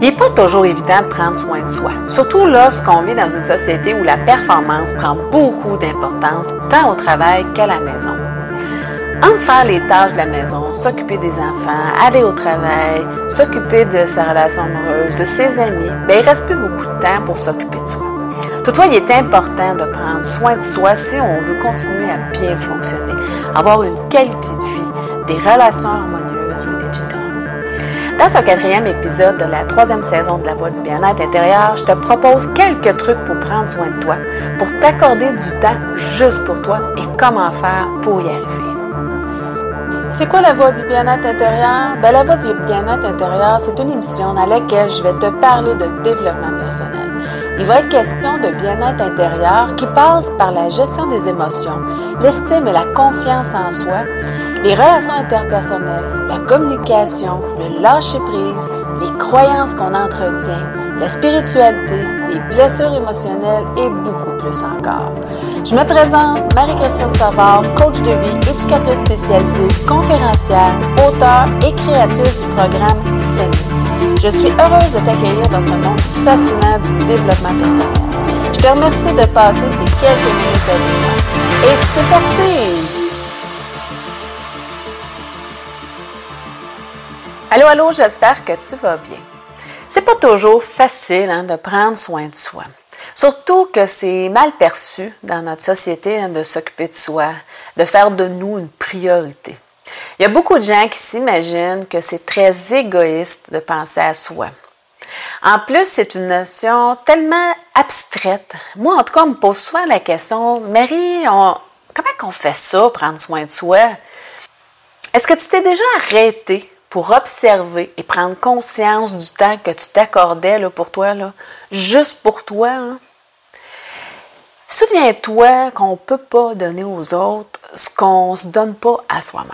Il n'est pas toujours évident de prendre soin de soi, surtout lorsqu'on vit dans une société où la performance prend beaucoup d'importance tant au travail qu'à la maison. Entre faire les tâches de la maison, s'occuper des enfants, aller au travail, s'occuper de sa relation amoureuse, de ses amis, ben, il reste plus beaucoup de temps pour s'occuper de soi. Toutefois, il est important de prendre soin de soi si on veut continuer à bien fonctionner, avoir une qualité de vie, des relations harmonieuses. Dans ce quatrième épisode de la troisième saison de La Voix du bien-être intérieur, je te propose quelques trucs pour prendre soin de toi, pour t'accorder du temps juste pour toi et comment faire pour y arriver. C'est quoi la voie du bien-être intérieur? Ben, la voie du bien-être intérieur, c'est une émission dans laquelle je vais te parler de développement personnel. Il va être question de bien-être intérieur qui passe par la gestion des émotions, l'estime et la confiance en soi, les relations interpersonnelles, la communication, le lâcher-prise, les croyances qu'on entretient, la spiritualité, les blessures émotionnelles et beaucoup plus encore. Je me présente Marie-Christine Savard, coach de vie, éducatrice spécialisée, conférencière, auteure et créatrice du programme SEMI. Je suis heureuse de t'accueillir dans ce monde fascinant du développement personnel. Je te remercie de passer ces quelques minutes avec moi. Et c'est parti! Allô, allô, j'espère que tu vas bien. C'est pas toujours facile hein, de prendre soin de soi. Surtout que c'est mal perçu dans notre société hein, de s'occuper de soi, de faire de nous une priorité. Il y a beaucoup de gens qui s'imaginent que c'est très égoïste de penser à soi. En plus, c'est une notion tellement abstraite. Moi, en tout cas, on me pose souvent la question, Marie, comment qu'on fait ça, prendre soin de soi? Est-ce que tu t'es déjà arrêté pour observer et prendre conscience du temps que tu t'accordais là, pour toi, là, juste pour toi. Souviens-toi qu'on ne peut pas donner aux autres ce qu'on ne se donne pas à soi-même.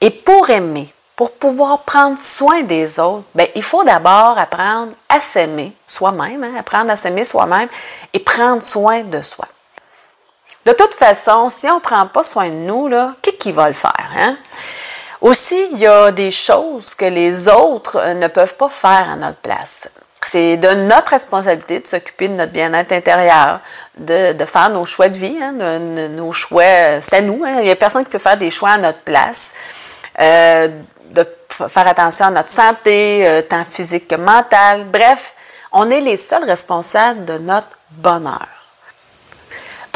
Et pour aimer, pour pouvoir prendre soin des autres, ben, il faut d'abord apprendre à s'aimer soi-même, hein, apprendre à s'aimer soi-même et prendre soin de soi. De toute façon, si on ne prend pas soin de nous, là, qui, qui va le faire? Hein? Aussi, il y a des choses que les autres euh, ne peuvent pas faire à notre place. C'est de notre responsabilité de s'occuper de notre bien-être intérieur, de, faire nos choix de vie, hein, nos choix. C'est à nous. Hein. il n'y a personne qui peut faire des choix à notre place. Euh, de faire attention à notre santé, euh, tant physique que mentale. Bref, on est les seuls responsables de notre bonheur.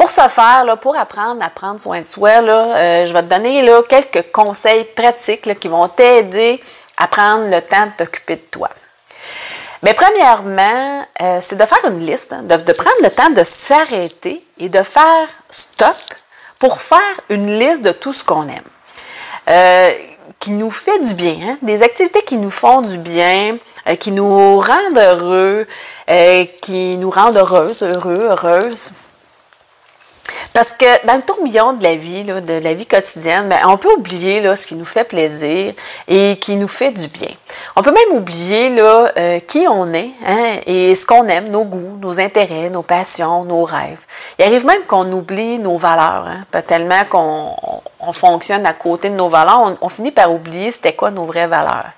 Pour ce faire, pour apprendre à prendre soin de soi, euh, je vais te donner quelques conseils pratiques qui vont t'aider à prendre le temps de t'occuper de toi. Mais premièrement, euh, c'est de faire une liste, hein, de, prendre le temps de s'arrêter et de faire stop pour faire une liste de tout ce qu'on aime. Euh, qui nous fait du bien, hein, des activités qui nous font du bien, qui nous rendent heureux, qui nous rendent heureuses, heureux, heureuses. Parce que dans le tourbillon de la vie, de la vie quotidienne, ben, on peut oublier là, ce qui nous fait plaisir et qui nous fait du bien. On peut même oublier là, euh, qui on est hein, et ce qu'on aime, nos goûts, nos intérêts, nos passions, nos rêves. Il arrive même qu'on oublie nos valeurs, hein, pas tellement qu'on fonctionne à côté de nos valeurs, on, on finit par oublier c'était quoi nos vraies valeurs.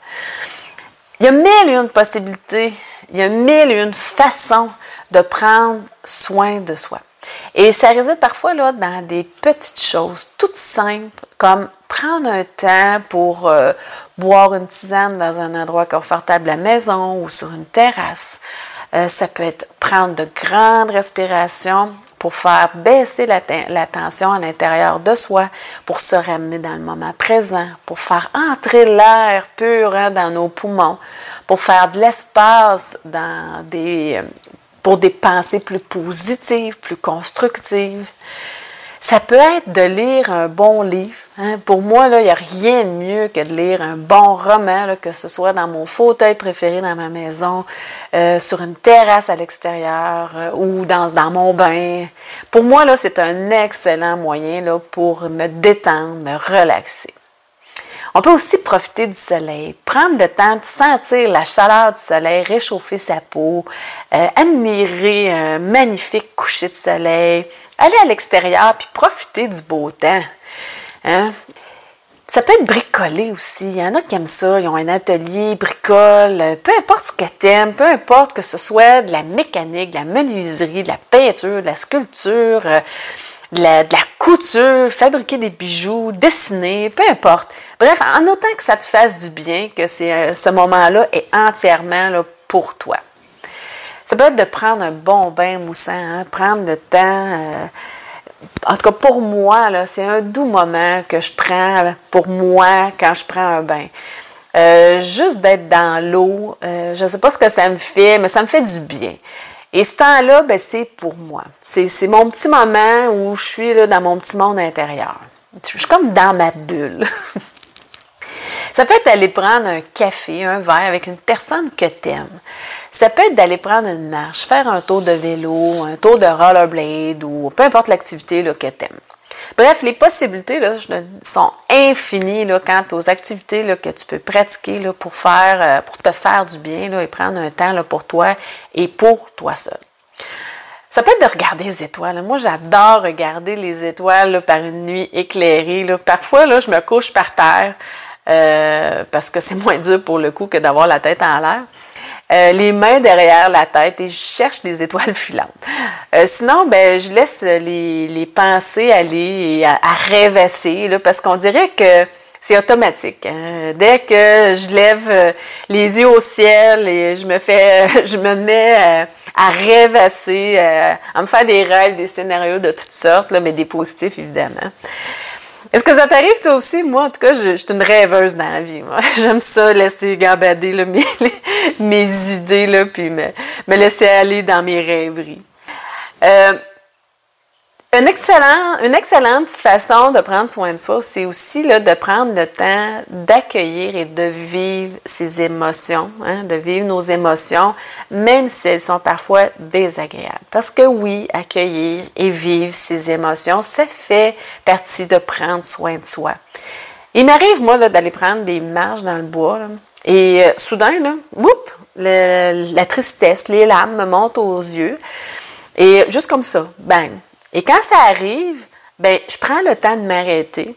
Il y a mille et une possibilités, il y a mille et une façons de prendre soin de soi. Et ça réside parfois là, dans des petites choses toutes simples, comme prendre un temps pour euh, boire une tisane dans un endroit confortable à la maison ou sur une terrasse. Euh, ça peut être prendre de grandes respirations pour faire baisser la, tension à l'intérieur de soi, pour se ramener dans le moment présent, pour faire entrer l'air pur hein, dans nos poumons, pour faire de l'espace dans des pour des pensées plus positives, plus constructives. Ça peut être de lire un bon livre. Hein. Pour moi, il n'y a rien de mieux que de lire un bon roman, que ce soit dans mon fauteuil préféré dans ma maison, euh, sur une terrasse à l'extérieur euh, ou dans, dans, mon bain. Pour moi, c'est un excellent moyen là, pour me détendre, me relaxer. On peut aussi profiter du soleil, prendre le temps de sentir la chaleur du soleil, réchauffer sa peau, euh, admirer un magnifique coucher de soleil, aller à l'extérieur puis profiter du beau temps. Hein? Ça peut être bricolé aussi. Il y en a qui aiment ça. Ils ont un atelier, bricolent. Peu importe ce que tu aimes, peu importe que ce soit de la mécanique, de la menuiserie, de la peinture, de la sculpture, euh, de la, couture, fabriquer des bijoux, dessiner, peu importe. Bref, en autant que ça te fasse du bien, que c'est, ce moment-là est entièrement là, pour toi. Ça peut être de prendre un bon bain moussant, hein, prendre le temps. Euh, en tout cas, pour moi, c'est un doux moment que je prends pour moi quand je prends un bain. Euh, juste d'être dans l'eau, euh, je ne sais pas ce que ça me fait, mais ça me fait du bien. Et ce temps-là, ben, c'est pour moi. C'est mon petit moment où je suis dans mon petit monde intérieur. Je suis comme dans ma bulle. ça peut être d'aller prendre un café, un verre avec une personne que tu aimes. Ça peut être d'aller prendre une marche, faire un tour de vélo, un tour de rollerblade ou peu importe l'activité que tu aimes. Bref, les possibilités sont infinies là, quant aux activités que tu peux pratiquer là, pour, faire, euh, pour te faire du bien et prendre un temps pour toi et pour toi seul. Ça peut être de regarder les étoiles. Moi, j'adore regarder les étoiles par une nuit éclairée. Parfois, là, je me couche par terre euh, parce que c'est moins dur pour le coup que d'avoir la tête en l'air. Euh, les mains derrière la tête et je cherche des étoiles filantes. Euh, sinon, ben, je laisse les, les pensées aller et à, rêvasser, là, parce qu'on dirait que c'est automatique. Hein. Dès que je lève euh, les yeux au ciel et je me fais, je me mets à rêvasser, à me faire des rêves, des scénarios de toutes sortes, mais des positifs évidemment. Est-ce que ça t'arrive toi aussi? Moi, en tout cas, je, suis une rêveuse dans la vie. J'aime ça, laisser gambader mes, idées, là, puis me, me, laisser aller dans mes rêveries. Euh, une, excellent, une excellente façon de prendre soin de soi, c'est aussi là, de prendre le temps d'accueillir et de vivre ses émotions, hein, de vivre nos émotions, même si elles sont parfois désagréables. Parce que oui, accueillir et vivre ses émotions, ça fait partie de prendre soin de soi. Il m'arrive, moi, d'aller prendre des marches dans le bois, et euh, soudain, là, la tristesse, les larmes me montent aux yeux. Et juste comme ça, bang, et quand ça arrive, ben, je prends le temps de m'arrêter.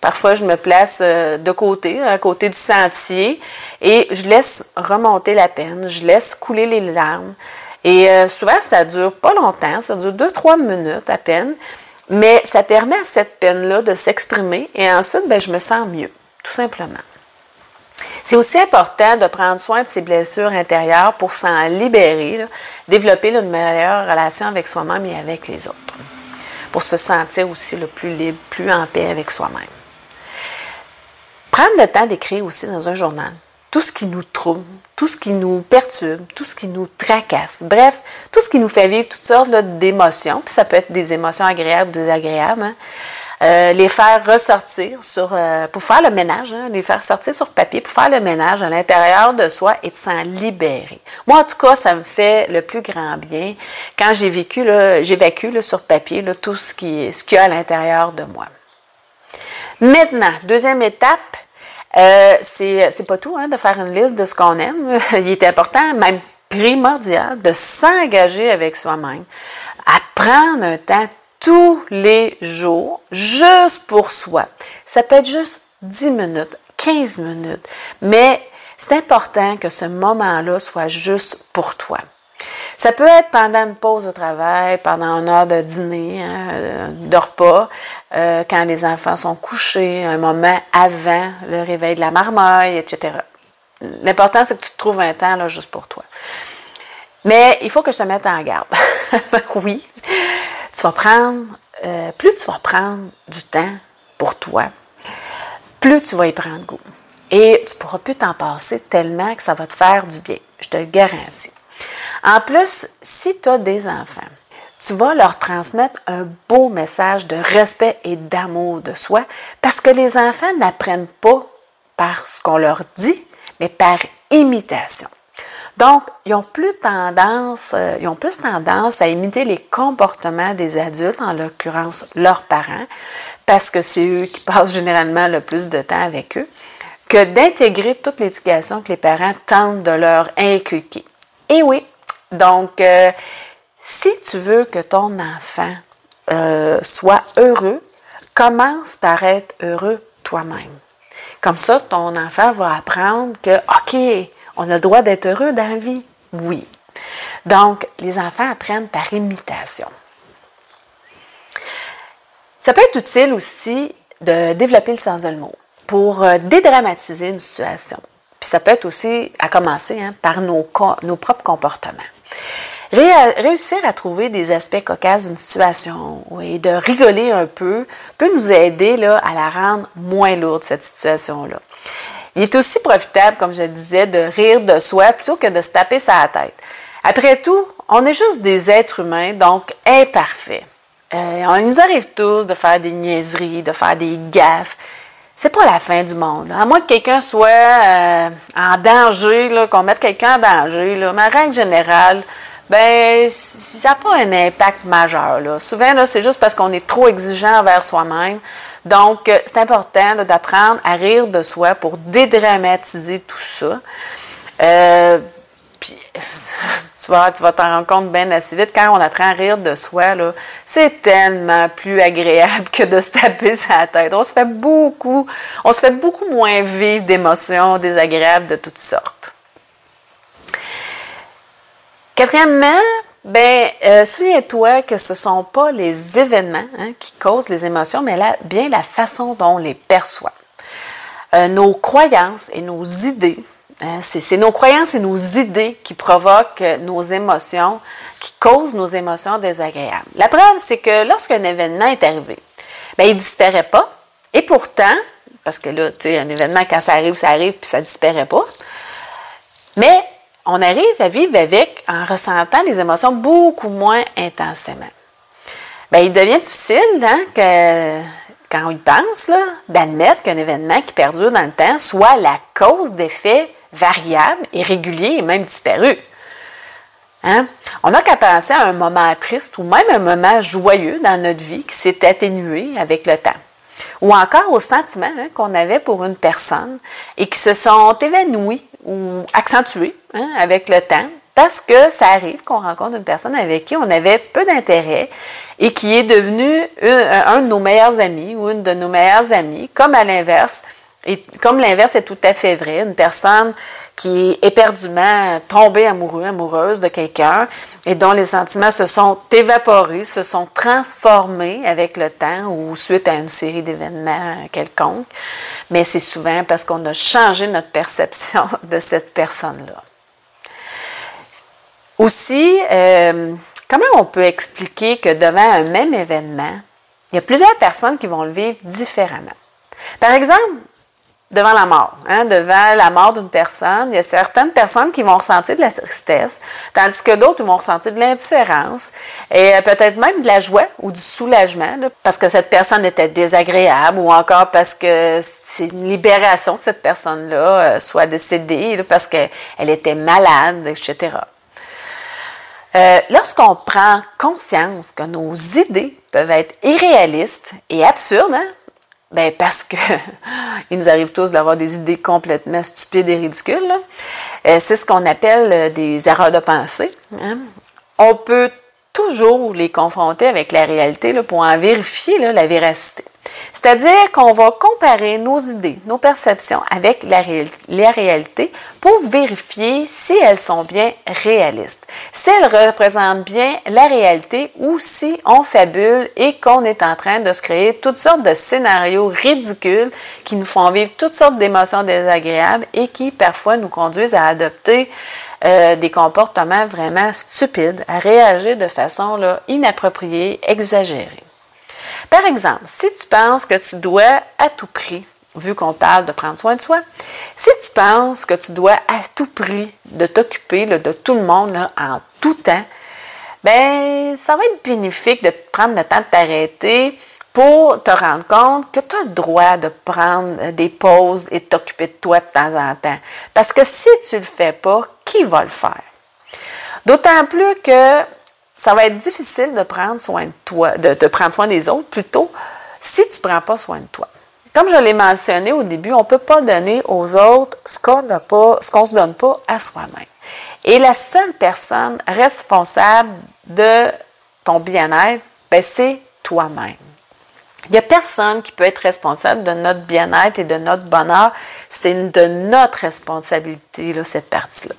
Parfois, je me place euh, de côté, à côté du sentier, et je laisse remonter la peine, je laisse couler les larmes. Et euh, souvent, ça dure pas longtemps, ça dure deux, trois minutes à peine, mais ça permet à cette peine-là de s'exprimer et ensuite, ben, je me sens mieux, tout simplement. C'est aussi important de prendre soin de ses blessures intérieures pour s'en libérer, développer une meilleure relation avec soi-même et avec les autres, pour se sentir aussi le plus libre, plus en paix avec soi-même. Prendre le temps d'écrire aussi dans un journal tout ce qui nous trouble, tout ce qui nous perturbe, tout ce qui nous tracasse, bref, tout ce qui nous fait vivre toutes sortes d'émotions, puis ça peut être des émotions agréables ou désagréables. Hein. Euh, les faire ressortir sur, euh, pour faire le ménage, hein, les faire sortir sur papier pour faire le ménage à l'intérieur de soi et de s'en libérer. Moi, en tout cas, ça me fait le plus grand bien quand j'ai vécu, j'évacue sur papier tout ce qui ce qu'il y a à l'intérieur de moi. Maintenant, deuxième étape, euh, c'est, pas tout hein, de faire une liste de ce qu'on aime. Il est important, même primordial, de s'engager avec soi-même, à prendre un temps tous les jours, juste pour soi. Ça peut être juste 10 minutes, 15 minutes, mais c'est important que ce moment-là soit juste pour toi. Ça peut être pendant une pause au travail, pendant une heure de dîner, hein, de repas, euh, quand les enfants sont couchés, un moment avant le réveil de la marmaille, etc. L'important, c'est que tu te trouves un temps là, juste pour toi. Mais il faut que je te mette en garde. oui, tu vas prendre, euh, plus tu vas prendre du temps pour toi, plus tu vas y prendre goût. Et tu ne pourras plus t'en passer tellement que ça va te faire du bien. Je te le garantis. En plus, si tu as des enfants, tu vas leur transmettre un beau message de respect et d'amour de soi parce que les enfants n'apprennent pas par ce qu'on leur dit, mais par imitation. Donc, ils ont plus tendance, euh, ils ont plus tendance à imiter les comportements des adultes, en l'occurrence leurs parents, parce que c'est eux qui passent généralement le plus de temps avec eux, que d'intégrer toute l'éducation que les parents tentent de leur inculquer. Et oui, donc, euh, si tu veux que ton enfant euh, soit heureux, commence par être heureux toi-même. Comme ça, ton enfant va apprendre que, OK, on a le droit d'être heureux dans la vie? Oui. Donc, les enfants apprennent par imitation. Ça peut être utile aussi de développer le sens de mot pour euh, dédramatiser une situation. Puis ça peut être aussi, à commencer, hein, par nos, nos propres comportements. réussir à trouver des aspects cocasses d'une situation et de rigoler un peu peut nous aider là, à la rendre moins lourde, cette situation-là. Il est aussi profitable, comme je disais, de rire de soi plutôt que de se taper sa tête. Après tout, on est juste des êtres humains, donc imparfaits. Euh, on nous arrive tous de faire des niaiseries, de faire des gaffes. C'est pas la fin du monde. À moins que quelqu'un soit euh, en danger, qu'on mette quelqu'un en danger, là, ma règle générale, ben, ça n'a pas un impact majeur. Souvent, c'est juste parce qu'on est trop exigeant envers soi-même. Donc, euh, c'est important d'apprendre à rire de soi pour dédramatiser tout ça. Euh, puis, tu vas tu vas t'en rendre compte bien assez vite, quand on apprend à rire de soi, c'est tellement plus agréable que de se taper sa tête. On se fait beaucoup, on se fait beaucoup moins vivre d'émotions désagréables de toutes sortes. Quatrièmement, ben, euh, souviens-toi que ce ne sont pas les événements hein, qui causent les émotions, mais bien la façon dont on les perçoit. Euh, nos croyances et nos idées, hein, c'est nos croyances et nos idées qui provoquent euh, nos émotions, qui causent nos émotions désagréables. La preuve, c'est que lorsqu'un événement est arrivé, ben, il ne disparaît pas. Et pourtant, parce que là, tu sais, un événement, quand ça arrive, ça arrive, puis ça ne disparaît pas. Mais on arrive à vivre avec en ressentant les émotions beaucoup moins intensément. Bien, il devient difficile hein, quand on y pense d'admettre qu'un événement qui perdure dans le temps soit la cause d'effets variables, irréguliers et même disparus. Hein? On n'a qu'à penser à un moment triste ou même un moment joyeux dans notre vie qui s'est atténué avec le temps. Ou encore aux sentiments hein, qu'on avait pour une personne et qui se sont évanouis ou accentués hein, avec le temps, parce que ça arrive qu'on rencontre une personne avec qui on avait peu d'intérêt et qui est devenu un de nos meilleurs amis ou une de nos meilleures amies, comme à l'inverse. Et comme l'inverse est tout à fait vrai, une personne qui est éperdument tombée amoureux, amoureuse de quelqu'un et dont les sentiments se sont évaporés, se sont transformés avec le temps ou suite à une série d'événements quelconques. Mais c'est souvent parce qu'on a changé notre perception de cette personne-là. Aussi, euh, comment on peut expliquer que devant un même événement, il y a plusieurs personnes qui vont le vivre différemment? Par exemple, devant la mort, hein, devant la mort d'une personne, il y a certaines personnes qui vont ressentir de la tristesse, tandis que d'autres vont ressentir de l'indifférence et euh, peut-être même de la joie ou du soulagement parce que cette personne était désagréable ou encore parce que c'est une libération que cette personne-là euh, soit décédée parce qu'elle était malade, etc. Euh, lorsqu'on prend conscience que nos idées peuvent être irréalistes et absurdes, hein, ben parce que il nous arrive tous d'avoir des idées complètement stupides et ridicules. Euh, c'est ce qu'on appelle euh, des erreurs de pensée. Hein. On peut toujours les confronter avec la réalité là, pour en vérifier la véracité. C'est-à-dire qu'on va comparer nos idées, nos perceptions avec la, réalité pour vérifier si elles sont bien réalistes, si elles représentent bien la réalité ou si on fabule et qu'on est en train de se créer toutes sortes de scénarios ridicules qui nous font vivre toutes sortes d'émotions désagréables et qui parfois nous conduisent à adopter euh, des comportements vraiment stupides, à réagir de façon inappropriée, exagérée. Par exemple, si tu penses que tu dois à tout prix, vu qu'on parle de prendre soin de soi, si tu penses que tu dois à tout prix de t'occuper de tout le monde en tout temps, ben ça va être bénéfique de prendre le temps de t'arrêter pour te rendre compte que tu as le droit de prendre des pauses et de t'occuper de toi de temps en temps. Parce que si tu ne le fais pas, qui va le faire? D'autant plus que ça va être difficile de prendre soin de toi, de, prendre soin des autres plutôt si tu ne prends pas soin de toi. Comme je l'ai mentionné au début, on ne peut pas donner aux autres ce qu'on ne se donne pas à soi-même. Et la seule personne responsable de ton bien-être, ben, c'est toi-même. Il n'y a personne qui peut être responsable de notre bien-être et de notre bonheur. C'est de notre responsabilité, là, cette partie-là.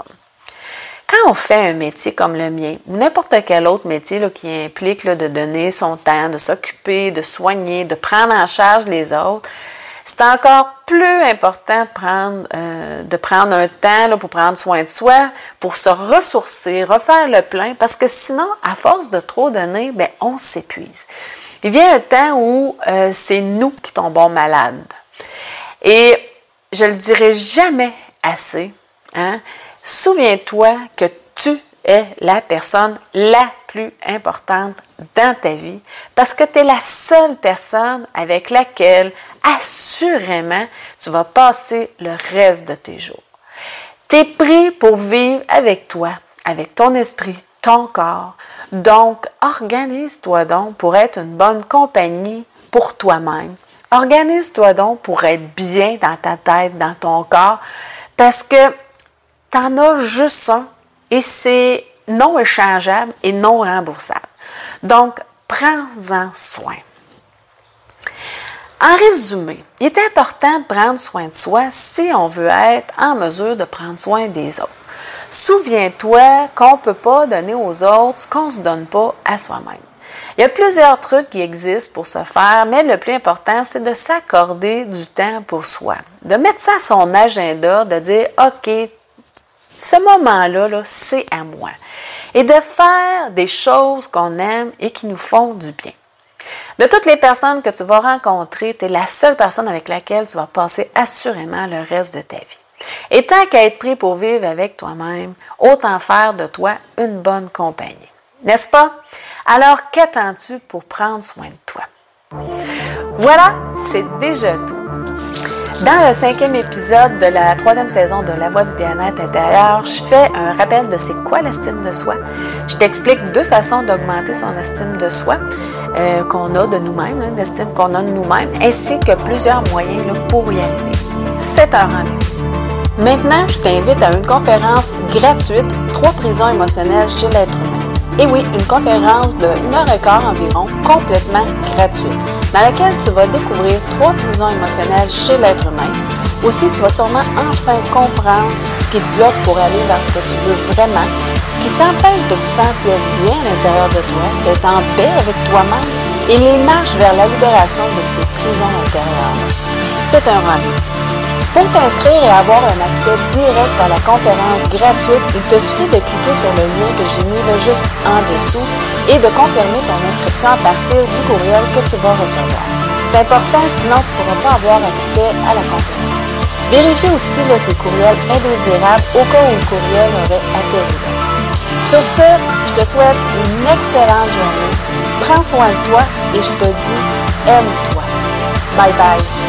Quand on fait un métier comme le mien, n'importe quel autre métier là, qui implique de donner son temps, de s'occuper, de soigner, de prendre en charge les autres, c'est encore plus important de prendre, euh, un temps pour prendre soin de soi, pour se ressourcer, refaire le plein, parce que sinon, à force de trop donner, ben, on s'épuise. Il vient un temps où euh, c'est nous qui tombons malades. Et je le dirai jamais assez. Hein? Souviens-toi que tu es la personne la plus importante dans ta vie parce que tu es la seule personne avec laquelle assurément tu vas passer le reste de tes jours. Tu es pris pour vivre avec toi, avec ton esprit, ton corps, donc, organise-toi donc pour être une bonne compagnie pour toi-même. Organise-toi donc pour être bien dans ta tête, dans ton corps, parce que en as juste un et c'est non échangeable et non remboursable. Donc, prends-en soin. En résumé, il est important de prendre soin de soi si on veut être en mesure de prendre soin des autres. Souviens-toi qu'on ne peut pas donner aux autres ce qu'on ne se donne pas à soi-même. Il y a plusieurs trucs qui existent pour se faire, mais le plus important, c'est de s'accorder du temps pour soi. De mettre ça à son agenda, de dire, OK, ce moment-là, -là, c'est à moi. Et de faire des choses qu'on aime et qui nous font du bien. De toutes les personnes que tu vas rencontrer, tu es la seule personne avec laquelle tu vas passer assurément le reste de ta vie. Et tant qu'à être pris pour vivre avec toi-même, autant faire de toi une bonne compagnie. N'est-ce pas? Alors, qu'attends-tu pour prendre soin de toi? Voilà, c'est déjà tout. Dans le cinquième épisode de la troisième saison de La Voix du bien-être intérieur, je fais un rappel de c'est quoi l'estime de soi. Je t'explique deux façons d'augmenter son estime de soi euh, qu'on a de nous-mêmes, l'estime qu'on a de nous-mêmes, ainsi que plusieurs moyens pour y arriver. C'est un rendez-vous. Maintenant, je t'invite à une conférence gratuite, Trois prisons émotionnelles chez l'être humain. Et oui, une conférence de 1 heure et quart environ, complètement gratuite, dans laquelle tu vas découvrir trois prisons émotionnelles chez l'être humain. Aussi, tu vas sûrement enfin comprendre ce qui te bloque pour aller vers ce que tu veux vraiment, ce qui t'empêche de te sentir bien à l'intérieur de toi, d'être en paix avec toi-même et les marches vers la libération de ces prisons intérieures. C'est un rendez-vous. Pour t'inscrire et avoir un accès direct à la conférence gratuite, il te suffit de cliquer sur le lien que j'ai mis là juste en dessous et de confirmer ton inscription à partir du courriel que tu vas recevoir. C'est important, sinon tu ne pourras pas avoir accès à la conférence. Vérifie aussi tes courriels indésirables au cas où le courriel aurait atterri Sur ce, je te souhaite une excellente journée. Prends soin de toi et je te dis aime-toi. Bye bye.